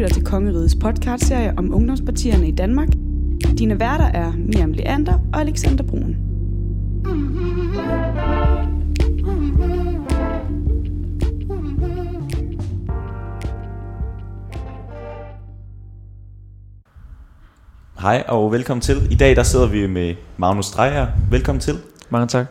lytter til Kongerigets podcastserie om ungdomspartierne i Danmark. Dine værter er Miriam Leander og Alexander Brun. Hej og velkommen til. I dag der sidder vi med Magnus Drejer. Velkommen til. Mange tak.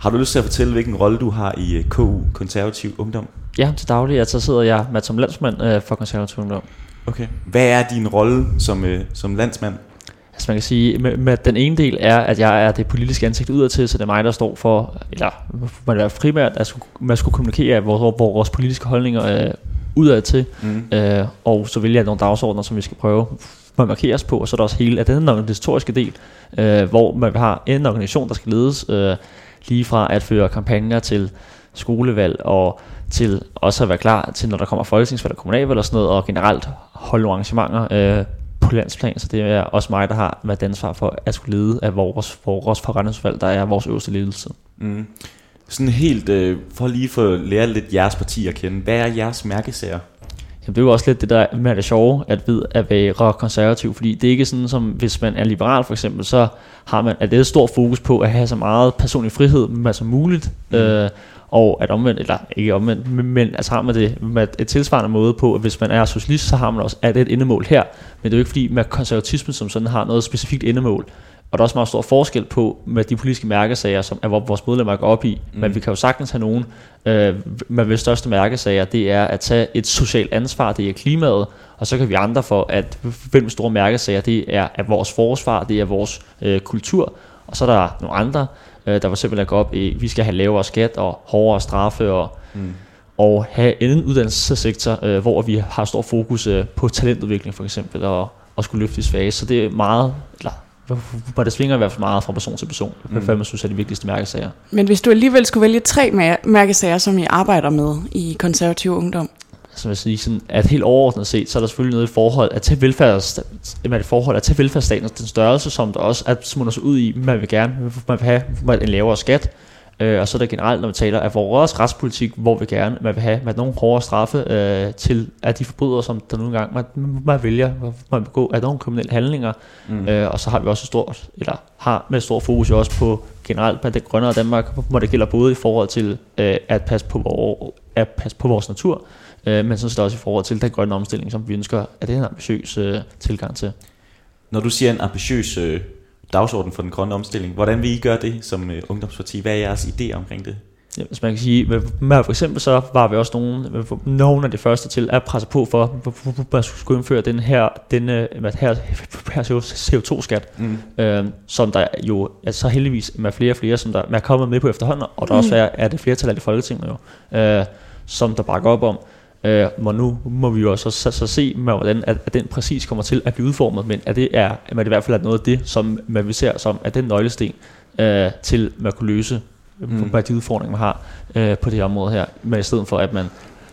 Har du lyst til at fortælle, hvilken rolle du har i øh, KU, Konservativ Ungdom? Ja, til daglig altså, sidder jeg med som landsmand øh, for konservativ ungdom. Okay. Hvad er din rolle som, øh, som landsmand? Altså man kan sige, med, med den ene del er, at jeg er det politiske ansigt udadtil, så det er mig, der står for, eller man er primært, at man skulle kommunikere vores, vores politiske holdninger øh, udadtil, Mm. øh, og så vælger jeg nogle dagsordner, som vi skal prøve at markere os på, og så er der også hele af den organisatoriske del, øh, hvor man har en organisation, der skal ledes øh, lige fra at føre kampagner til skolevalg og til også at være klar til, når der kommer folketingsvalg og kommunalvalg og sådan noget, og generelt holde arrangementer øh, på landsplan, så det er også mig, der har været ansvar for at skulle lede af vores, vores forretningsvalg, der er vores øverste ledelse. Mm. Sådan helt, øh, for lige for at lære lidt jeres parti at kende. Hvad er jeres mærkesager? Jamen, det er jo også lidt det der med det sjove, at ved at være konservativ, fordi det er ikke sådan som, hvis man er liberal for eksempel, så har man, at det er et stort fokus på at have så meget personlig frihed med som muligt, mm. øh, og at omvendt, eller ikke omvendt, men, altså har man det med et tilsvarende måde på, at hvis man er socialist, så har man også, er et endemål her, men det er jo ikke fordi, med konservatismen som sådan har noget specifikt endemål, og der er også meget stor forskel på med de politiske mærkesager, som er, hvor vores medlemmer går op i. Mm. Men vi kan jo sagtens have nogen, øh, med vores største mærkesager, det er at tage et socialt ansvar, det er klimaet, og så kan vi andre for, at hvem store mærkesager, det er at vores forsvar, det er vores øh, kultur, og så er der nogle andre, øh, der for eksempel går op i, vi skal have lavere skat og hårdere straffe og Mm. og have en uddannelsessektor, øh, hvor vi har stor fokus øh, på talentudvikling for eksempel, og, og skulle løfte i svage. Så det er meget, eller hvor det svinger i hvert fald meget fra person til person, mm. hvad man synes er de vigtigste mærkesager. Men hvis du alligevel skulle vælge tre mær- mærkesager, som I arbejder med i konservativ ungdom, Vil jeg sige, sådan, at helt overordnet set, så er der selvfølgelig noget i forhold at til velfærds, det forhold at til velfærdsstaten, den størrelse, som der også er smutter sig ud i, man vil gerne man vil have en lavere skat, Øh, og så er der generelt, når vi taler af vores retspolitik, hvor vi gerne man vil have med nogle hårdere straffe øh, til af de forbrydere, som der nogle gange man, man vælger, man begå af nogle kriminelle handlinger. Mm. Øh, og så har vi også stort, eller har med stor fokus også på generelt på det grønnere Danmark, hvor det gælder både i forhold til øh, at passe på, vor, at passe på vores natur, øh, men sådan set også i forhold til den grønne omstilling, som vi ønsker, at det er en ambitiøs øh, tilgang til. Når du siger en ambitiøs øh, dagsorden for den grønne omstilling, hvordan vil I gøre det som øh, ungdomsparti? Hvad er jeres idé omkring det? Ja, hvis man kan sige, med, for eksempel så var vi også nogle, nogle af de første til at presse på for, at man skulle indføre den her, den, her, her CO2-skat, mm. øh, som der jo altså heldigvis med flere og flere, som der er kommet med på efterhånden, og der mm. også er, er det flertal af det folketinget jo, øh, som der bakker op om. Øh, hvor nu må vi jo også så, så se, med, hvordan at, at den præcis kommer til at blive udformet, men at det er, at det i hvert fald er noget af det, som man vil ser som at den nøglesten øh, til at kunne løse mm. på de udfordringer, man har øh, på det her område her, men i stedet for at man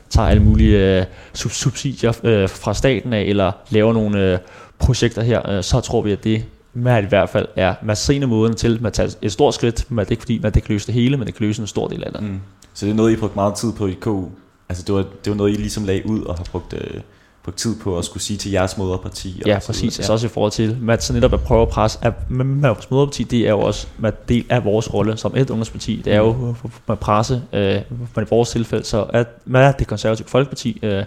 tager alle mulige øh, sub- subsidier øh, fra staten af, eller laver nogle øh, projekter her, øh, så tror vi, at det med i hvert fald er massene måden til at tage et stort skridt, men det er ikke fordi, at det kan løse det hele, men det kan løse en stor del af det. Mm. Så det er noget, I har brugt meget tid på i KU? Altså det var, det var noget, I ligesom lagde ud og har brugt, øh, brugt tid på at skulle sige til jeres moderparti? Og Ja, præcis. Altså også i forhold til, at så netop at prøve at presse, at vores moderparti, det er jo også med del af vores rolle som et ungdomsparti. Det er jo med presse, øh, med vores tilfælde, så at med det konservative folkeparti øh,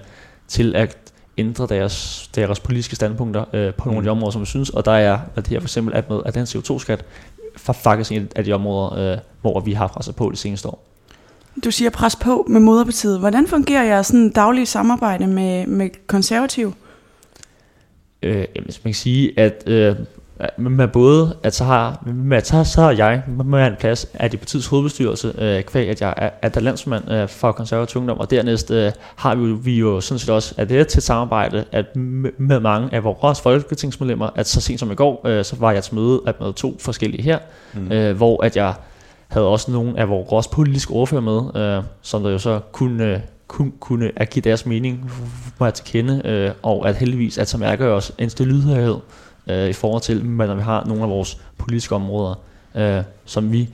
til at ændre deres, deres politiske standpunkter øh, på nogle af de områder, som vi synes. Og der er at det her for eksempel, at, med, at den CO2-skat fa- faktisk en af de områder, øh, hvor vi har presset på det seneste år. Du siger pres på med moderpartiet. Hvordan fungerer jeres sådan daglige samarbejde med, med konservativ? Øh, jamen, hvis man kan sige, at øh, med både, at så har, med, at så, så har jeg med en plads af de partiets hovedbestyrelse, øh, kvæg at jeg er, der landsmand øh, for konservativ ungdom, og dernæst øh, har vi jo, vi jo sådan set også, at det er til samarbejde at med, med mange af vores folketingsmedlemmer, at så sent som i går, øh, så var jeg til møde at med to forskellige her, mm. øh, hvor at jeg havde også nogle af vores politiske ordfører med, øh, som der jo så kunne, øh, kunne, kunne at give deres mening mig til kende, øh, og at heldigvis, at så mærker jeg også en stille lydhørighed øh, i forhold til, når vi har nogle af vores politiske områder, øh, som vi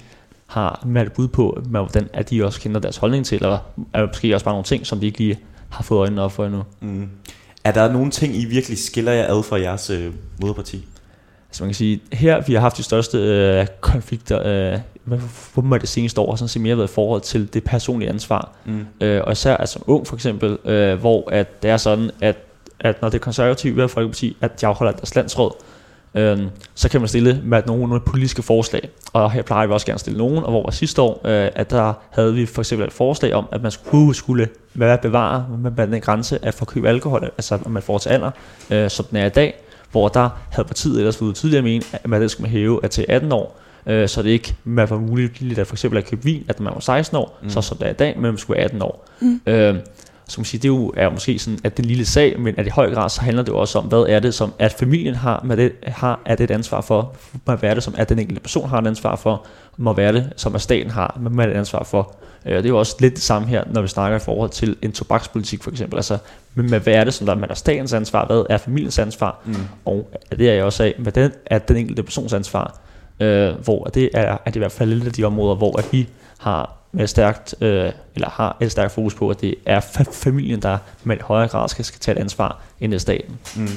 har med et bud på, med hvordan at de også kender deres holdning til, eller er måske også bare nogle ting, som de ikke lige har fået øjnene op for endnu. Mm. Er der nogle ting, I virkelig skiller jer ad fra jeres øh, moderparti? Altså man kan sige, her vi har haft de største øh, konflikter øh, på det seneste år, sådan set mere været i forhold til det personlige ansvar. Mm. Øh, og især altså ung for eksempel, øh, hvor at det er sådan, at, at når det er konservative Folkeparti, at de afholder deres landsråd, øh, så kan man stille med nogle, nogle politiske forslag. Og her plejer vi også gerne at stille nogen, og hvor var sidste år, øh, at der havde vi for eksempel et forslag om, at man skulle, skulle bevare med den grænse at få købe alkohol, altså at man får til alder, øh, som den er i dag, hvor der havde partiet ellers fået tidligere mene, at man skulle hæve at til 18 år, øh, så det ikke man var muligt at for eksempel at købe vin, at man var 16 år, mm. så som det er i dag, men man skulle være 18 år. Mm. Øh, så man sige, det er jo er måske sådan, at det lille sag, men at i høj grad, så handler det jo også om, hvad er det, som at familien har, med det, har er det et ansvar for, hvad er det, som at den enkelte person har et ansvar for, må være det, som at staten har med et ansvar for. Øh, det er jo også lidt det samme her, når vi snakker i forhold til en tobakspolitik for eksempel. Altså, men hvad er det, som der er statens ansvar, hvad er familiens ansvar, mm. og det er jeg også af, hvad den, er den enkelte persons ansvar. Øh, hvor det er, er det i hvert fald et af de områder, hvor at vi har med stærkt, øh, eller har et stærkt fokus på, at det er familien, der med et højere grad skal, skal tage et ansvar, end det staten. Mm.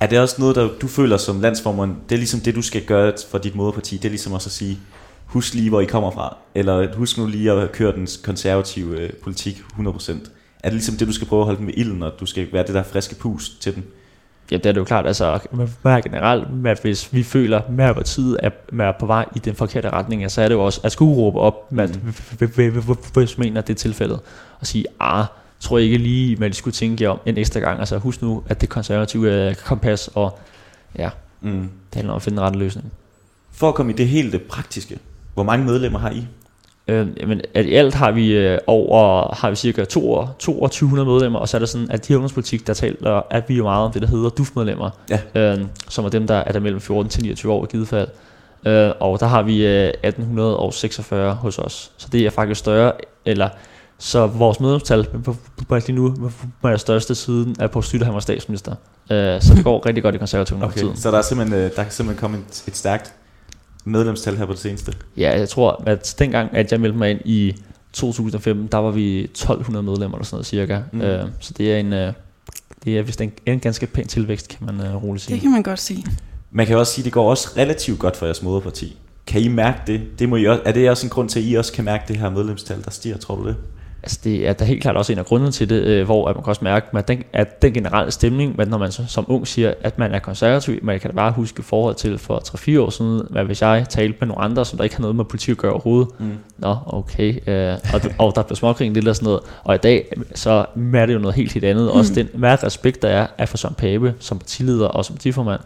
Er det også noget, der du føler som landsformand, det er ligesom det, du skal gøre for dit moderparti, det er ligesom også at sige, husk lige, hvor I kommer fra, eller husk nu lige at køre den konservative øh, politik 100%. Er det ligesom det, du skal prøve at holde dem ved ilden, og du skal være det der friske pust til dem? Ja, det er det jo klart, altså mere generelt, at hvis vi føler, at partiet er, er på vej i den forkerte retning, så er det jo også at skulle råbe op, med, mm. hvis man mener, at det er tilfældet, og sige, ah, tror jeg ikke lige, de skulle tænke om en ekstra gang. Altså husk nu, at det konservative er kompas, og ja, mm. det handler om at finde en rette løsning. For at komme i det helt praktiske, hvor mange medlemmer har I? Øh, jamen, at i alt har vi øh, over har vi cirka 2200 medlemmer, og så er der sådan, at de ungdomspolitik, der taler, at vi jo meget om det, der hedder DUF-medlemmer, ja. øh, som er dem, der er der mellem 14 til 29 år i givet fald. Øh, og der har vi øh, 1846 hos os, så det er faktisk større, eller så vores medlemstal lige nu er det største siden, at på Stytte, han var statsminister. Øh, så det går rigtig godt i konservative okay, Så der er simpelthen, øh, der kan simpelthen komme et, et stærkt medlemstal her på det seneste? Ja, jeg tror, at dengang, at jeg meldte mig ind i 2005, der var vi 1200 medlemmer eller sådan noget cirka. Mm. Uh, så det er en, uh, det er vist en, en ganske pæn tilvækst, kan man uh, roligt sige. Det kan man godt sige. Man kan også sige, at det går også relativt godt for jeres moderparti. Kan I mærke det? det må I også, er det også en grund til, at I også kan mærke det her medlemstal, der stiger, tror du det? Altså det er der helt klart også en af grundene til det, øh, hvor at man kan også mærke, at den, at den generelle stemning, at når man så, som ung siger, at man er konservativ, man kan da bare huske forhold til for 3-4 år siden, hvad hvis jeg talte med nogle andre, som der ikke har noget med politik at gøre overhovedet. Mm. Nå, okay. Øh, og, og der blev småkring lidt og sådan noget. Og i dag, så er det jo noget helt helt andet. Mm. Også den meget respekt, der er af for Søren Pape som partileder og som partiformand,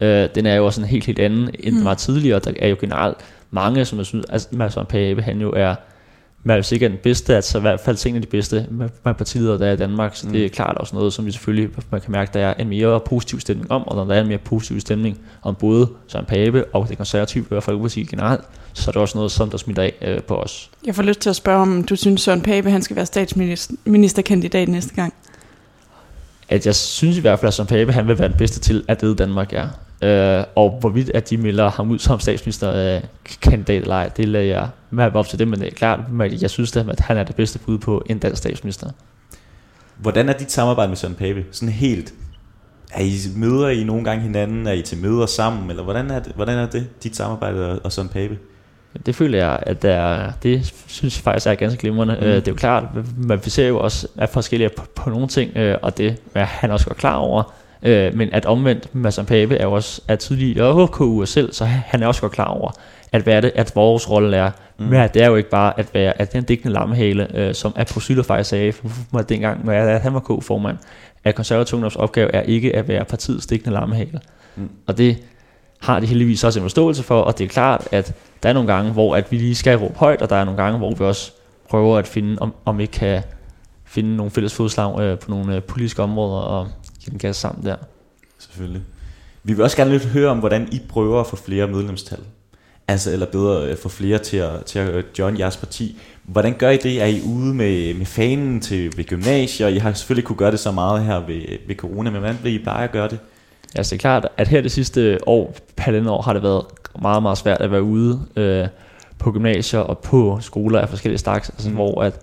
øh, den er jo også en helt helt anden, end mm. den var tidligere. Der er jo generelt mange, som jeg synes, altså, Søren Pape, han jo er men hvis ikke er den bedste, altså i hvert fald en af de bedste med partiledere, der er i Danmark, så mm. det er klart også noget, som vi selvfølgelig man kan mærke, der er en mere positiv stemning om, og når der er en mere positiv stemning om både Søren Pape og det konservative i Folkeparti generelt, så er det også noget, som der smitter af øh, på os. Jeg får lyst til at spørge, om du synes, Søren Pape han skal være statsministerkandidat næste gang? At jeg synes i hvert fald, at Søren Pape han vil være den bedste til at lede Danmark, ja. Øh, og hvorvidt at de melder ham ud som statsministerkandidat øh, eller ej, det lader jeg med op til dem, men det er klart, at jeg synes, at han er det bedste bud på en dansk statsminister. Hvordan er dit samarbejde med Søren Pape? Sådan helt, er I møder I nogle gange hinanden? Er I til møder sammen? Eller hvordan er det, hvordan er det dit samarbejde og Søren Pape? Det føler jeg, at det, er, det synes jeg faktisk er ganske glimrende. Mm. det er jo klart, man vi ser jo også er forskellige på, på nogle ting, øh, og det er han også godt klar over. Øh, men at omvendt, Madsen Pape er jo også er tidligere KU selv, så han er også godt klar over, at hvad er det, at vores rolle er. Mm. Men at det er jo ikke bare at være at den dikkende lammehale, øh, som Apostle faktisk sagde for, dengang, når jeg, at han var K-formand, at konservativens opgave er ikke at være partiets dikkende lammehale. Mm. Og det har de heldigvis også en forståelse for, og det er klart, at der er nogle gange, hvor at vi lige skal råbe højt, og der er nogle gange, hvor vi også prøver at finde, om, om vi kan finde nogle fælles fodslag øh, på nogle øh, politiske områder, og give den gas sammen der. Selvfølgelig. Vi vil også gerne lidt høre om, hvordan I prøver at få flere medlemstal. Altså, eller bedre at få flere til at, til at join jeres parti. Hvordan gør I det? Er I ude med, med fanen til ved gymnasier? I har selvfølgelig kunne gøre det så meget her ved, ved corona, men hvordan vil I bare gøre det? Altså det er klart, at her det sidste år, halvandet år, har det været meget, meget svært at være ude øh, på gymnasier og på skoler af forskellige slags, altså, mm. hvor at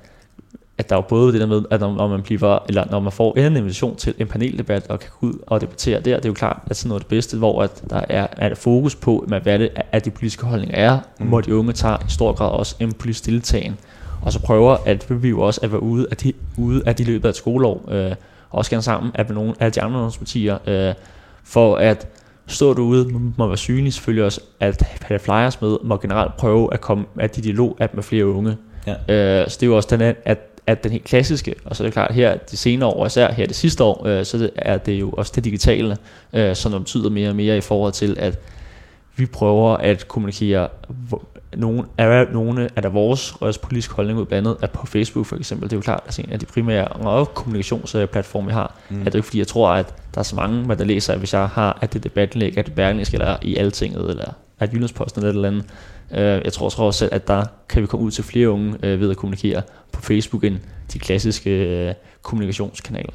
at der er jo både det der med, at når, når man bliver, eller når man får en invitation til en paneldebat og kan gå ud og debattere der, det er jo klart, at sådan noget af det bedste, hvor at der er, er fokus på, hvad det at de politiske holdninger er, mm. hvor de unge tager i stor grad også en politisk deltagen, og så prøver at vi jo også at være ude af de, ude af de løbet af et skoleår, øh, også gerne sammen at med nogle af de andre partier, øh, for at stå derude, må være synlig selvfølgelig også, at have flyers med, må generelt prøve at komme af de dialog at med flere unge. Ja. Øh, så det er jo også den, at, at den helt klassiske, og så er det klart her de senere år, især her det sidste år, øh, så er det jo også det digitale, øh, som betyder mere og mere i forhold til, at vi prøver at kommunikere nogle, er nogle af der vores også politiske holdning ud blandet er på Facebook for eksempel. Det er jo klart, at en af de primære kommunikationsplatforme, vi har. Mm. Er det ikke fordi, jeg tror, at der er så mange, der læser, at hvis jeg har, at det debatindlæg, at det Berlingske, eller i Altinget, eller at Jyllandsposten eller et eller andet. Øh, jeg tror, også selv, at der kan vi komme ud til flere unge øh, ved at kommunikere på Facebook end de klassiske øh, kommunikationskanaler.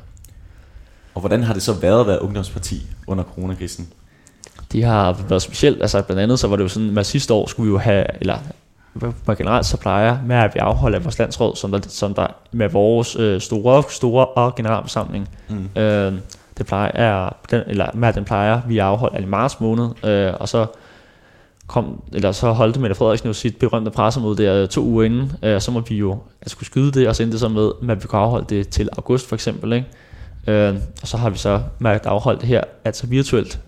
Og hvordan har det så været at være ungdomsparti under coronakrisen? de har været specielt, altså blandt andet så var det jo sådan, at sidste år skulle vi jo have, eller hvad generelt så plejer med at vi afholder vores landsråd, som der, som der med vores øh, store, store og generalforsamling. Mm. Øh, det plejer, er, den, eller med den plejer vi afholder i marts måned, øh, og så kom, eller så holdte Mette Frederiksen jo sit berømte pressemøde der øh, to uger inden, øh, så må vi jo altså, skulle skyde det, og så endte det så med, at vi kunne afholde det til august for eksempel, ikke? Øh, og så har vi så med at afholde det her, altså virtuelt,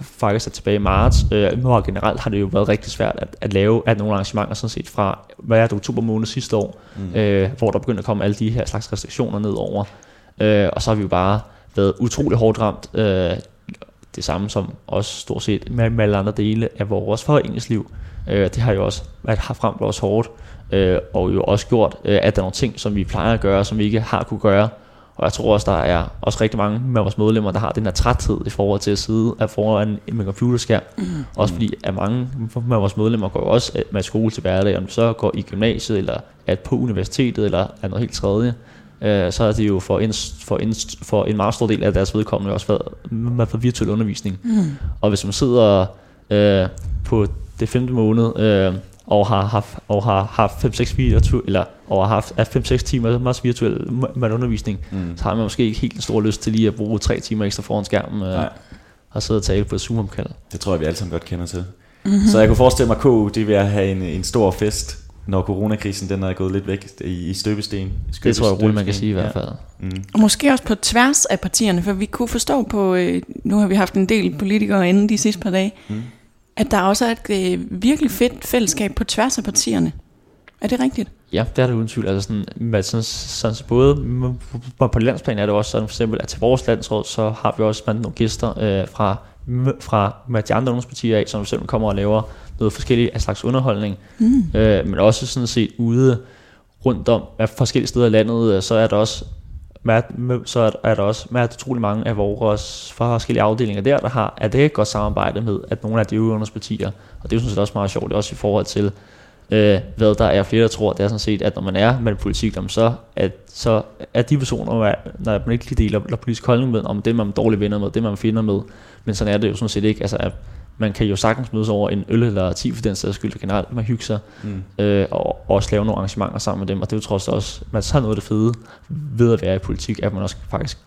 faktisk er tilbage i marts. Øh, og generelt har det jo været rigtig svært at, at lave at nogle arrangementer sådan set fra, hvad er det, oktober måned sidste år, mm. øh, hvor der begyndte at komme alle de her slags restriktioner ned over. Øh, og så har vi jo bare været utrolig hårdt ramt. Øh, det samme som også stort set med, med alle andre dele af vores foreningsliv. Øh, det har jo også været har frem os hårdt, øh, og jo også gjort, øh, at der er nogle ting, som vi plejer at gøre, som vi ikke har kunne gøre, og jeg tror også, der er også rigtig mange af vores medlemmer, der har den her træthed i forhold til at sidde foran en computerskærm. Mm. Også fordi at mange af vores medlemmer går også med skole til hverdag, om så går i gymnasiet, eller er på universitetet, eller er noget helt tredje. Øh, så er det jo for en, for, en, for en meget stor del af deres vedkommende også været, været for virtuel undervisning. Mm. Og hvis man sidder øh, på det femte måned, øh, og har haft, og har haft 5-6 virtuelle, eller og har haft 5-6 timer meget virtuel undervisning, mm. så har man måske ikke helt en stor lyst til lige at bruge 3 timer ekstra foran skærmen øh, og sidde og tale på et Zoom-opkald. Det tror jeg, vi alle sammen godt kender til. Mm-hmm. Så jeg kunne forestille mig, at KU det vil have en, en stor fest, når coronakrisen den er gået lidt væk i, i støbesten. Det tror jeg roligt, man kan sige i hvert fald. Ja. Mm. Og måske også på tværs af partierne, for vi kunne forstå på, øh, nu har vi haft en del politikere inden de sidste par dage, mm at der også er et øh, virkelig fedt fællesskab på tværs af partierne. Er det rigtigt? Ja, det er det uden tvivl. Altså sådan, med sådan, sådan, så både på landsplan er det også sådan, for eksempel, at til vores landsråd, så har vi også blandt nogle gæster øh, fra, fra med de andre ungdomspartier af, som for eksempel kommer og laver noget forskelligt af slags underholdning. Mm. Øh, men også sådan set ude rundt om af forskellige steder i landet, øh, så er der også så er der også med utrolig mange af vores forskellige afdelinger der, der har, at det et godt samarbejde med at nogle af de øvrige partier. Og det er jo sådan set også meget sjovt, også i forhold til, øh, hvad der er flere, der tror, det er sådan set, at når man er med politik, så, at, så er de personer, når man ikke deler politisk holdning med, om det er man dårlige venner med, det man finder med, men sådan er det jo sådan set ikke. Altså, at man kan jo sagtens mødes over en øl eller 10 for den sags skyld, generelt man hygge sig, mm. øh, og også lave nogle arrangementer sammen med dem, og det er jo trods også, man har noget af det fede ved at være i politik, at man også faktisk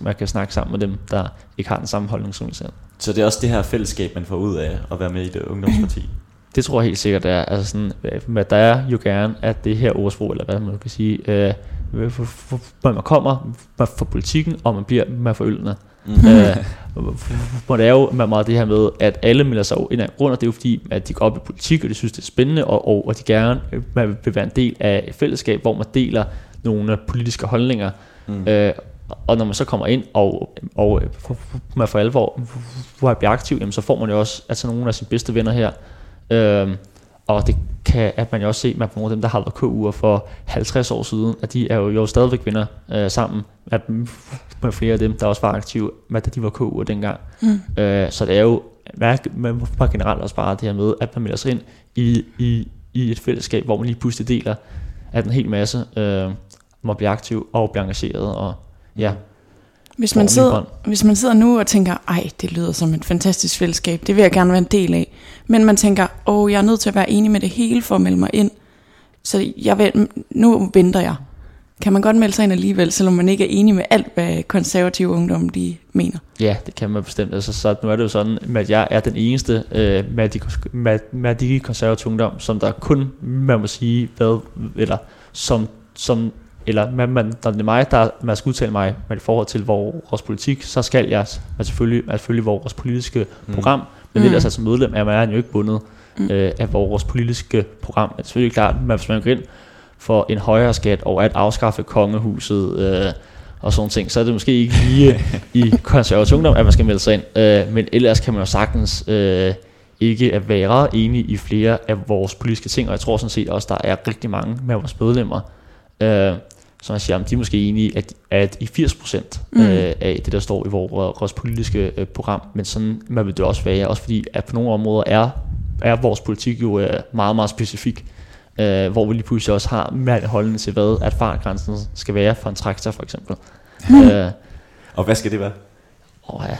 man kan snakke sammen med dem, der ikke har den samme holdning som selv. Så det er også det her fællesskab, man får ud af at være med i det ungdomsparti? Det tror jeg helt sikkert, er. Altså sådan, at der er jo gerne, at det her ordsprog, eller hvad man kan sige, øh, man kommer for politikken, og man bliver med for. Mm. Øh, hvor det er jo meget det her med, at alle melder sig ind af grund, og det er jo fordi, at de går op i politik, og de synes, det er spændende, og, og, og de gerne man vil være en del af et fællesskab, hvor man deler nogle politiske holdninger. Mm. Øh, og når man så kommer ind og, og man for alvor hvor bliver aktiv, jamen, så får man jo også altså, nogle af sine bedste venner her. Øh, og det kan at man jo også se med nogle af dem, der har været KU'er for 50 år siden, at de er jo, jo stadigvæk venner øh, sammen. At med flere af dem, der også var aktive, med, da de var KU'er dengang. Mm. Øh, så det er jo man må generelt også bare det her med, at man melder sig ind i, i, i et fællesskab, hvor man lige pludselig deler at en hel masse øh, må blive aktiv og blive engageret. Og, ja, hvis man, sidder, hvis man sidder nu og tænker, ej, det lyder som et fantastisk fællesskab, det vil jeg gerne være en del af. Men man tænker, åh, jeg er nødt til at være enig med det hele for at melde mig ind. Så jeg vil, nu venter jeg. Kan man godt melde sig ind alligevel, selvom man ikke er enig med alt, hvad konservative ungdom de mener? Ja, det kan man bestemt. Altså, så nu er det jo sådan, at jeg er den eneste øh, med, de, med, med de konservative ungdom, som der kun, man må sige, hvad, eller som, som eller man, man, når det er mig, der man skal udtale mig med i forhold til vores politik, så skal jeg altså selvfølgelig, altså følge vores politiske mm. program, men mm. ellers altså medlem er man jo ikke bundet mm. øh, af vores politiske program. Det er selvfølgelig klart, at hvis man går ind for en højere skat og at afskaffe kongehuset øh, og sådan ting, så er det måske ikke lige i konservativ ungdom, at man skal melde sig ind. Øh, men ellers kan man jo sagtens øh, ikke at være enige i flere af vores politiske ting, og jeg tror sådan set også, der er rigtig mange med vores medlemmer, øh, som jeg siger, de er måske enige, at, at i 80% mm. øh, af det, der står i vores, vores politiske øh, program, men sådan man vil det også være, også fordi at på nogle områder er, er vores politik jo øh, meget, meget specifik, øh, hvor vi lige pludselig også har mere holdning til, hvad at fartgrænsen skal være for en traktor for eksempel. Mm. Øh, og hvad skal det være? Åh ja,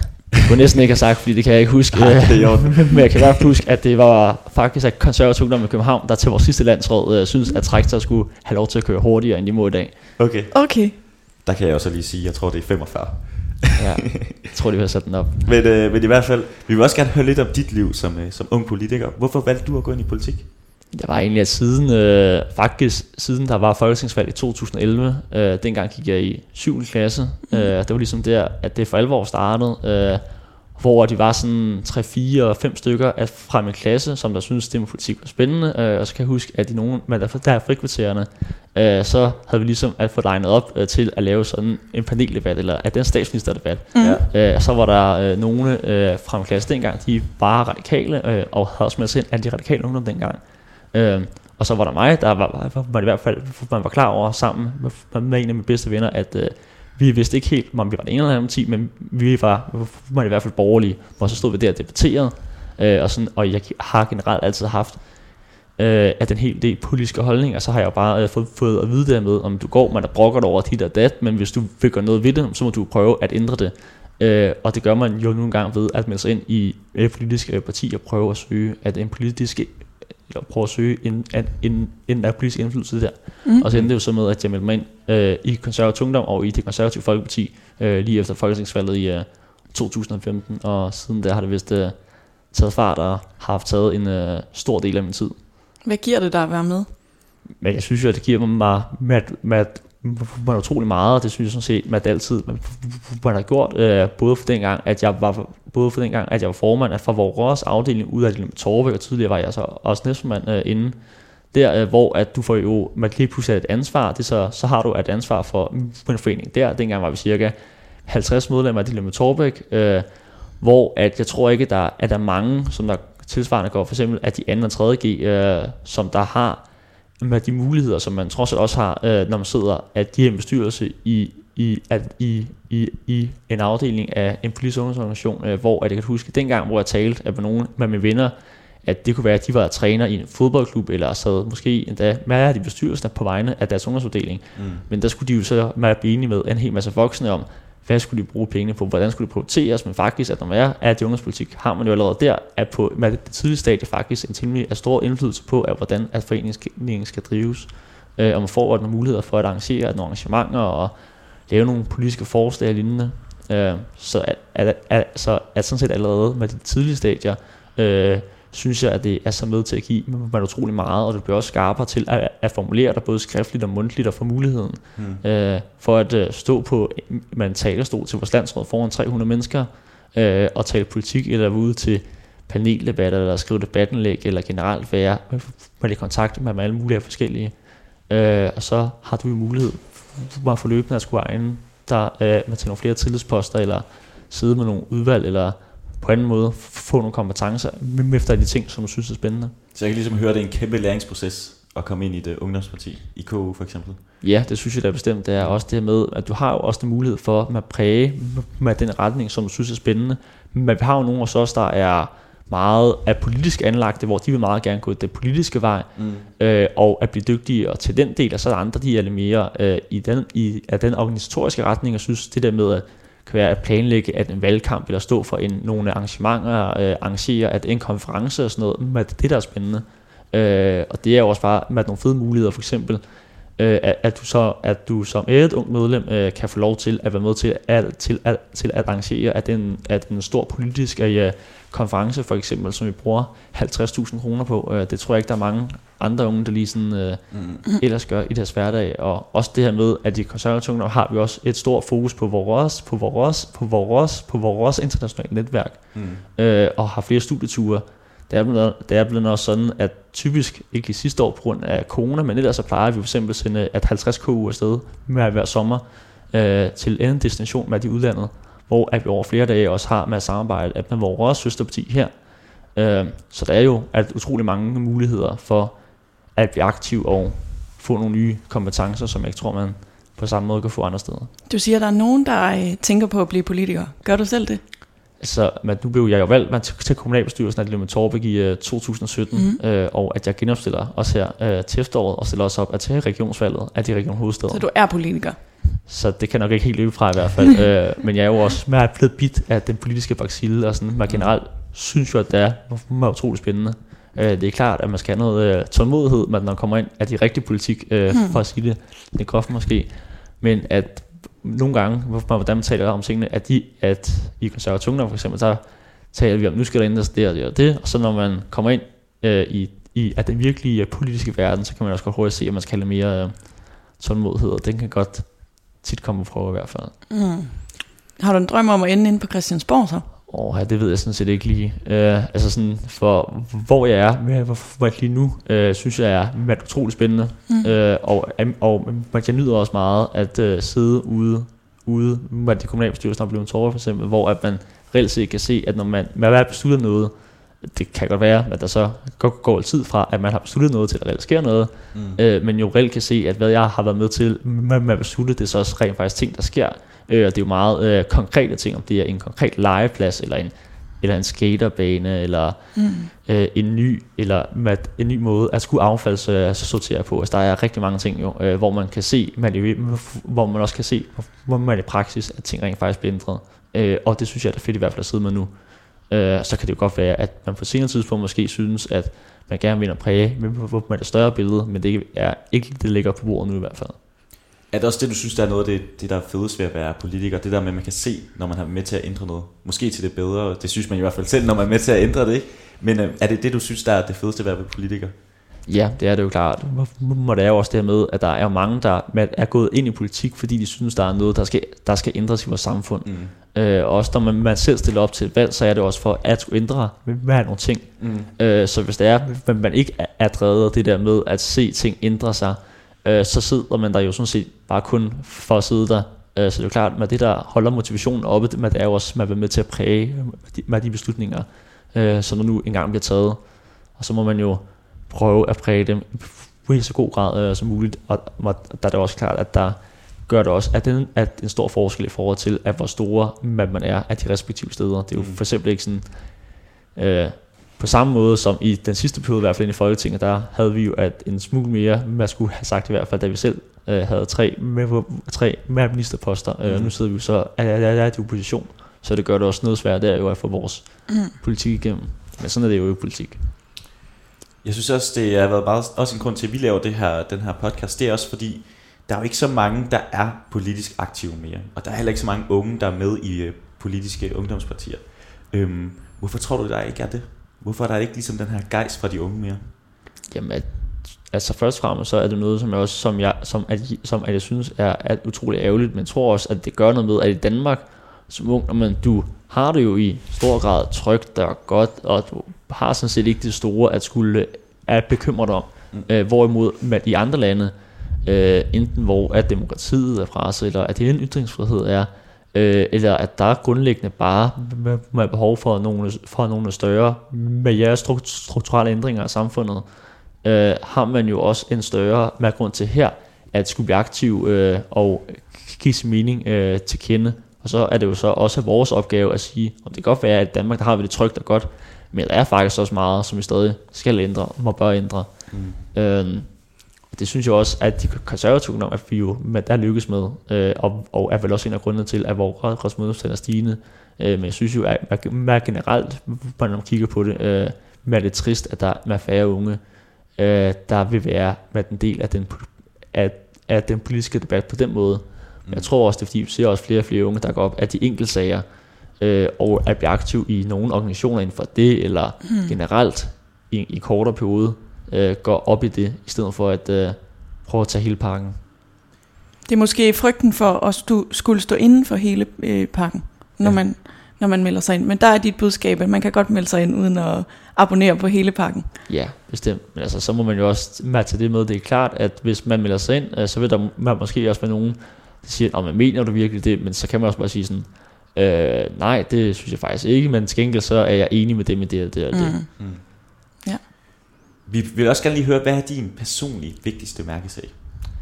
kunne næsten ikke have sagt, fordi det kan jeg ikke huske. Nej, det er men jeg kan i hvert fald huske, at det var faktisk at konservativ ungdom i København, der til vores sidste landsråd øh, synes, at traktor skulle have lov til at køre hurtigere, end de må i dag. Okay. Okay. Der kan jeg også lige sige, at jeg tror, det er 45. ja, jeg tror, de have sat den op. Men, øh, men i hvert fald, vi vil også gerne høre lidt om dit liv som, øh, som ung politiker. Hvorfor valgte du at gå ind i politik? Det var egentlig, at siden, øh, faktisk, siden der var folketingsvalg i 2011, øh, dengang gik jeg i 7. klasse, mm. øh, det var ligesom der, at det for alvor startede, øh, hvor de var sådan 3, 4 og 5 stykker af, fra min klasse, som der synes politik var spændende, øh, og så kan jeg huske, at i nogle, men der, der er frikvartererne, øh, så havde vi ligesom at få legnet op øh, til at lave sådan en paneldebat, eller at den statsministerdebat. Mm. Øh, så var der øh, nogle øh, fra min klasse dengang, de var radikale, øh, og havde også med sig af de radikale ungdom dengang. Øh, og så var der mig, der var, var i hvert fald, man var klar over sammen med, med en af mine bedste venner, at øh, vi vidste ikke helt, om vi var det ene eller andet parti, men vi var, var i hvert fald borgerlige, hvor så stod vi der og debatterede, øh, og, sådan, og jeg har generelt altid haft øh, at den helt del politiske holdning, og så har jeg jo bare øh, fået, fået at vide dermed, om du går, man der brokker over dit og dat, men hvis du vil gøre noget ved det, så må du prøve at ændre det. Øh, og det gør man jo nogle gange ved at melde sig ind i øh, et politisk parti og prøve at søge, at en politisk eller prøve at søge en, en, en, en politisk indflydelse der. Mm. Og så endte det jo så med, at jeg meldte mig ind øh, i konservativ ungdom og i det konservative folkeparti øh, lige efter folketingsvalget i øh, 2015, og siden der har det vist øh, taget fart og har haft taget en øh, stor del af min tid. Hvad giver det dig at være med? Men jeg synes jo, at det giver mig med, med, man utrolig meget, og det synes jeg sådan set, man det altid man har gjort, øh, både for den gang, at jeg var både for den gang, at jeg var formand for vores afdeling ud af det med Torvik, og tidligere var jeg så også næstformand øh, inden der, øh, hvor at du får jo, man lige pludselig et ansvar, det så, så har du et ansvar for en forening der, dengang var vi cirka 50 medlemmer af det med Torbæk, øh, hvor at jeg tror ikke, der, at der er mange, som der tilsvarende går, for eksempel at de anden og tredje G, øh, som der har med de muligheder, som man trods alt også har, øh, når man sidder, at de her bestyrelse i, i, at, i, i, i en afdeling af en politisk ungdomsorganisation, øh, hvor at jeg kan huske, dengang, hvor jeg talte med nogen med mine venner, at det kunne være, at de var træner i en fodboldklub, eller sad måske endda med i bestyrelsen på vegne af deres ungdomsafdeling. Mm. Men der skulle de jo så være enige med en hel masse voksne om, hvad skulle de bruge pengene på, hvordan skulle det prioriteres, men faktisk, at når man er af ungdomspolitik, har man jo allerede der, at på med det tidlige stadie faktisk en temmelig stor indflydelse på, at hvordan at foreningen skal drives, øh, og man får nogle muligheder for at arrangere nogle arrangementer og lave nogle politiske forslag og lignende. Øh, så at, at, at, så at sådan set allerede med de tidlige stadier, øh, synes jeg, at det er så med til at give mig utrolig meget, og det bliver også skarpere til at, at formulere dig både skriftligt og mundtligt og få muligheden mm. øh, for at øh, stå på man talerstol til vores landsråd foran 300 mennesker øh, og tale politik eller ude til paneldebatter eller skrive debattenlæg eller generelt være med i kontakt med alle mulige forskellige. Øh, og så har du jo mulighed for at få løbende at skulle egne der øh, med til nogle flere tillidsposter eller sidde med nogle udvalg eller på anden måde få nogle kompetencer efter de ting, som du synes er spændende. Så jeg kan ligesom høre, at det er en kæmpe læringsproces at komme ind i det ungdomsparti, i KU for eksempel? Ja, det synes jeg da bestemt. Det er også det med, at du har jo også den mulighed for at præge med den retning, som du synes er spændende. Men vi har jo nogle af os, der er meget af politisk anlagte, hvor de vil meget gerne gå den politiske vej, mm. øh, og at blive dygtige og til den del, og så er der andre, de er lidt mere øh, i, den, i af den organisatoriske retning, og synes det der med at kan være at planlægge at en valgkamp, eller stå for en, nogle arrangementer, øh, arrangere at en konference og sådan noget, med det der er spændende. Øh, og det er jo også bare med nogle fede muligheder, for eksempel øh, at, at, du så, at du som et ung medlem øh, kan få lov til at være med til at, til at, til at arrangere at en, at en stor politisk øh, konference for eksempel, som vi bruger 50.000 kroner på. Øh, det tror jeg ikke, der er mange andre unge, der lige sådan, øh, mm. ellers gør i deres hverdag. Og også det her med, at i konservative har vi også et stort fokus på vores, på vores, på vores, på vores internationale netværk, mm. øh, og har flere studieture. Det er, blevet, det er blevet også sådan, at typisk, ikke i sidste år på grund af corona, men ellers så plejer vi for eksempel at sende at 50 KU afsted med hver sommer øh, til en destination med de udlandet, hvor at vi over flere dage også har med at samarbejde med vores søsterparti her. Øh, så der er jo at utrolig mange muligheder for at blive aktiv og få nogle nye kompetencer, som jeg ikke tror, man på samme måde kan få andre steder. Du siger, at der er nogen, der øh, tænker på at blive politiker. Gør du selv det? Altså, men nu blev jeg jo valgt til, til kommunalbestyrelsen af Lille Torbæk i uh, 2017, mm. øh, og at jeg genopstiller også her uh, til efteråret, og stiller også op at til regionsvalget af de region hovedsteder. Så du er politiker? Så det kan nok ikke helt løbe fra i hvert fald. uh, men jeg er jo også meget blevet bit af den politiske vaccille, og sådan, man generelt synes jo, at det er, er utrolig spændende. Uh, det er klart, at man skal have noget uh, tålmodighed, når man kommer ind af de rigtige politik, uh, mm. for at sige det, det er måske. Men at nogle gange, hvordan man taler om tingene, at, de, at i konservationer for eksempel, så taler vi om, nu skal der ændres det og det og det, og så når man kommer ind øh, i, i at den virkelige øh, politiske verden, så kan man også godt hurtigt se, at man skal have mere øh, tålmodighed, og den kan godt tit komme på prøve i hvert fald. Mm. Har du en drøm om at ende inde på Christiansborg så? Åh, oh, ja, det ved jeg sådan set ikke lige. Uh, altså sådan, for hvor jeg er, hvor, hvor jeg lige nu, uh, synes jeg er meget utrolig spændende. Mm. Uh, og, og jeg nyder også meget at uh, sidde ude, ude med de kommunalbestyrelser, der bliver en tårer for eksempel, hvor at man reelt set kan se, at når man, man har besluttet noget, det kan godt være, at der så går, går tid fra, at man har besluttet noget til, at der reelt sker noget, mm. uh, men jo reelt kan se, at hvad jeg har været med til, med, med at beslutte, det er så også rent faktisk ting, der sker, Øh, og det er jo meget øh, konkrete ting, om det er en konkret legeplads, eller en, eller en skaterbane, eller mm. øh, en, ny, eller med en ny måde at skulle affalds øh, sortere på. Altså, der er rigtig mange ting, jo, øh, hvor man kan se, man, hvor man også kan se, hvor man i praksis, at ting rent faktisk bliver ændret. Øh, og det synes jeg er fedt i hvert fald at sidde med nu. Øh, så kan det jo godt være, at man på senere tidspunkt måske synes, at man gerne vil præge med et større billede, men det er ikke det, der ligger på bordet nu i hvert fald. Er det også det, du synes, der er noget af det, det, der er fedest ved at være politiker? Det der med, at man kan se, når man har med til at ændre noget. Måske til det bedre. Det synes man i hvert fald selv, når man er med til at ændre det, ikke? Men øh, er det det, du synes, der er det fedeste ved at være politiker? Ja, det er det jo klart. Må det er jo også det med, at der er mange, der er gået ind i politik, fordi de synes, der er noget, der skal, der skal ændres i vores samfund. Mm. Øh, også når man, man selv stiller op til et valg, så er det også for at skulle ændre med nogle ting. Mm. Øh, så hvis det er, at man ikke er drevet det der med at se ting ændre sig, øh, så sidder man der jo sådan set bare kun for at sidde der. Øh, så det er jo klart, at det der holder motivationen oppe, det, det er jo også, at man vil med til at præge med de, med de beslutninger, øh, som nu engang bliver taget. Og så må man jo prøve at præge dem i så god grad øh, som muligt. Og, og der er det også klart, at der gør det også, at, den, at en stor forskel i forhold til, at hvor store man er af de respektive steder. Det er jo mm. for eksempel ikke sådan, øh, på samme måde som i den sidste periode, i hvert fald i Folketinget, der havde vi jo at en smule mere, man skulle have sagt i hvert fald, da vi selv øh, havde tre, med, tre med ministerposter. Mm. Øh, nu sidder vi jo så er, er, er i opposition, så det gør det også noget svært der jo at få vores mm. politik igennem. Men sådan er det jo i politik. Jeg synes også, det har været meget, også en grund til, at vi laver det her, den her podcast. Det er også fordi, der er jo ikke så mange, der er politisk aktive mere. Og der er heller ikke så mange unge, der er med i øh, politiske ungdomspartier. Øhm, hvorfor tror du, der ikke er det? Hvorfor er der ikke ligesom den her gejst fra de unge mere? Jamen, at, altså først og fremmest så er det noget, som jeg også, som jeg, som at, som at jeg synes er, er utroligt ærgerligt, men jeg tror også, at det gør noget med, at i Danmark, som ung, men du har det jo i stor grad trygt og godt, og du har sådan set ikke det store at skulle at bekymre dig om. Mm. Øh, hvorimod med i andre lande, øh, enten hvor at demokratiet er fra sig, eller at en ytringsfrihed er, øh, eller at der er grundlæggende bare med behov for nogle, for nogle større med jeres strukturelle ændringer af samfundet, øh, har man jo også en større med grund til her, at skulle blive aktiv øh, og give sin mening øh, til kende. Og så er det jo så også vores opgave at sige, om det kan godt være, at i Danmark der har vi det trygt og godt, men der er faktisk også meget, som vi stadig skal ændre, må bør ændre. Mm. Øh, det synes jeg også, at de konservative at vi jo med, der lykkes med, øh, og, og er vel også en af grundene til, at vores mødestal er stigende. Øh, men jeg synes jo, at man generelt, når man kigger på det, øh, med det trist, at der er færre unge, øh, der vil være med en del af den, at, af den politiske debat på den måde. Mm. Jeg tror også, det er fordi, vi ser også flere og flere unge, der går op af de enkelte sager, øh, og at blive aktiv i nogle organisationer inden for det, eller mm. generelt i, i kortere periode, øh, går op i det, i stedet for at øh, prøve at tage hele pakken. Det er måske frygten for at stå, skulle stå inden for hele øh, pakken, når, ja. man, når man melder sig ind. Men der er dit budskab, at man kan godt melde sig ind uden at abonnere på hele pakken. Ja, bestemt. Men altså, så må man jo også til det med, det er klart, at hvis man melder sig ind, øh, så vil der måske også være nogen, der siger, at man mener du virkelig det, men så kan man også bare sige sådan, øh, nej, det synes jeg faktisk ikke, men til gengæld så er jeg enig med det med det og det og det. Mm. Vi vil også gerne lige høre, hvad er din personlige vigtigste mærkesag?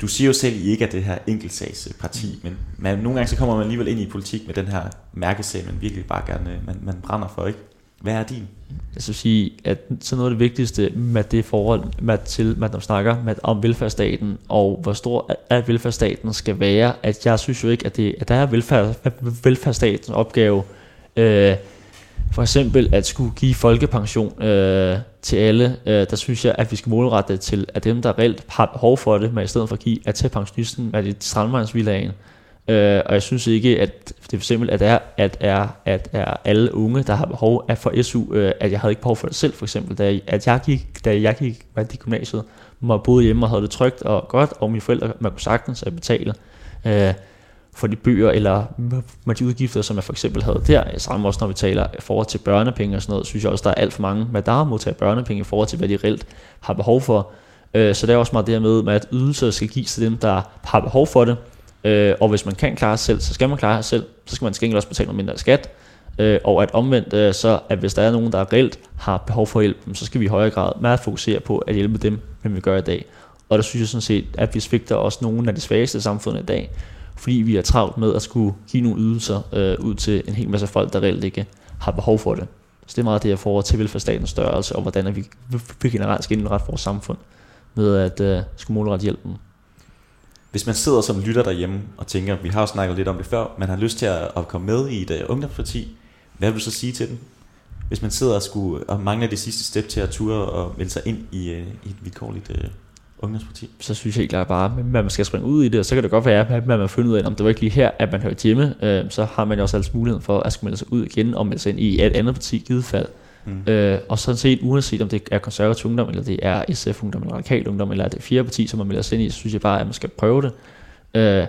Du siger jo selv, at I ikke er det her enkeltsagsparti, mm. men man, nogle gange så kommer man alligevel ind i politik med den her mærkesag, man virkelig bare gerne man, man brænder for, ikke? Hvad er din? Jeg skal sige, at så noget af det vigtigste med det forhold, med til, med, når man snakker med, om velfærdsstaten, og hvor stor at velfærdsstaten skal være, at jeg synes jo ikke, at, det, at der er velfærd, velfærdsstatens opgave, øh, for eksempel at skulle give folkepension øh, til alle, øh, der synes jeg, at vi skal målrette det til, at dem, der reelt har behov for det, men i stedet for at give, at tage pensionisten at det strandvejnsvillagen. Øh, og jeg synes ikke, at det for eksempel at er, at er, at er alle unge, der har behov af for SU, øh, at jeg havde ikke behov for det selv, for eksempel, da, at jeg gik, da jeg gik i gymnasiet, må boede hjemme og havde det trygt og godt, og mine forældre, man kunne sagtens at betale. Øh, for de bøger, eller med de udgifter, som jeg for eksempel havde der. Samme også, når vi taler i forhold til børnepenge og sådan noget, synes jeg også, der er alt for mange, med der har modtaget børnepenge i forhold til, hvad de reelt har behov for. Øh, så det er også meget det her med, at ydelser skal gives til dem, der har behov for det. Øh, og hvis man kan klare sig selv, så skal man klare sig selv. Så skal man til også betale noget mindre skat. Øh, og at omvendt, øh, så at hvis der er nogen, der reelt har behov for hjælp, så skal vi i højere grad meget fokusere på at hjælpe dem, end vi gør i dag. Og der synes jeg sådan set, at vi svigter også nogle af de svageste samfund i dag, fordi vi er travlt med at skulle give nogle ydelser øh, ud til en hel masse folk, der reelt ikke har behov for det. Så det er meget det, jeg får til velfærdsstatens størrelse, og hvordan vi, vi generelt skal indrette vores samfund med at øh, skulle målrette hjælpen. Hvis man sidder som lytter derhjemme og tænker, vi har jo snakket lidt om det før, man har lyst til at, at komme med i et uh, ungdomsparti, hvad vil du så sige til dem? Hvis man sidder og, skulle, og mangler det sidste step til at ture og melde sig ind i, uh, i et vilkårligt uh, ungdomsparti. Så synes jeg helt klart bare, at man skal springe ud i det, og så kan det godt være, at man finder ud af, om det var ikke lige her, at man hørte hjemme, øh, så har man jo også altså muligheden for at skulle melde sig ud igen, og melde sig ind i et andet parti givet fald. Mm. Øh, og sådan set, uanset om det er konservativ ungdom, eller det er SF ungdom, eller radikal ungdom, eller det er fjerde parti, som man melder sig ind i, så synes jeg bare, at man skal prøve det. Øh,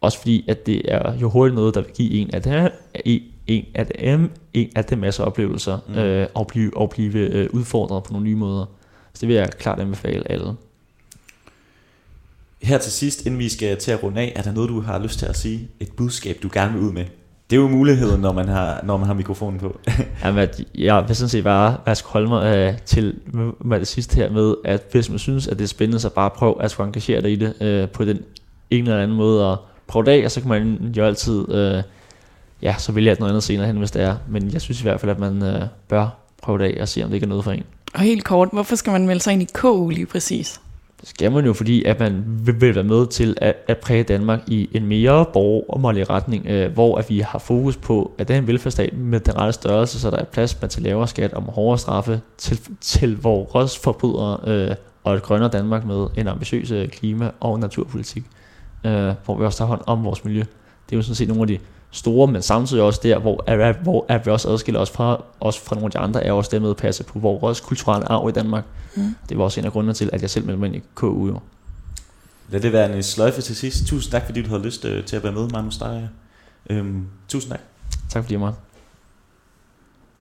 også fordi, at det er jo hurtigt noget, der vil give en af det, en af dem, en af dem masser oplevelser, mm. øh, og blive, og blive øh, udfordret på nogle nye måder. Så det vil jeg klart anbefale alle. Her til sidst, inden vi skal til at runde af, er der noget, du har lyst til at sige? Et budskab, du gerne vil ud med? Det er jo muligheden, når man har, når man har mikrofonen på. Jamen, jeg vil sådan set bare, at jeg skal holde mig uh, til med det sidste her med, at hvis man synes, at det er spændende, så bare prøv at skulle engagere dig i det uh, på den ene eller anden måde, og prøv det af, og så kan man jo altid, uh, ja, så vælge noget andet senere hen, hvis det er. Men jeg synes i hvert fald, at man uh, bør prøve det af og se, om det ikke er noget for en. Og helt kort, hvorfor skal man melde sig ind i KU lige præcis? Det skal man jo, fordi at man vil være med til at, at præge Danmark i en mere borgermålig retning, øh, hvor at vi har fokus på, at den velfærdsstat med den rette størrelse, så der er plads til lavere skat og hårdere straffe til, til vores forbrydere øh, og et grønnere Danmark med en ambitiøs øh, klima- og naturpolitik, øh, hvor vi også tager hånd om vores miljø. Det er jo sådan set nogle af de store, men samtidig også der, hvor, at, hvor at vi også adskiller os fra, også fra nogle af de andre, er også dermed at passe på vores kulturelle arv i Danmark. Mm. Det var også en af grundene til, at jeg selv meldte mig ind i KU. Jo. Lad det være en sløjfe til sidst. Tusind tak, fordi du havde lyst øh, til at være med, Magnus Steyer. Øhm, tusind tak. Tak fordi jeg måtte.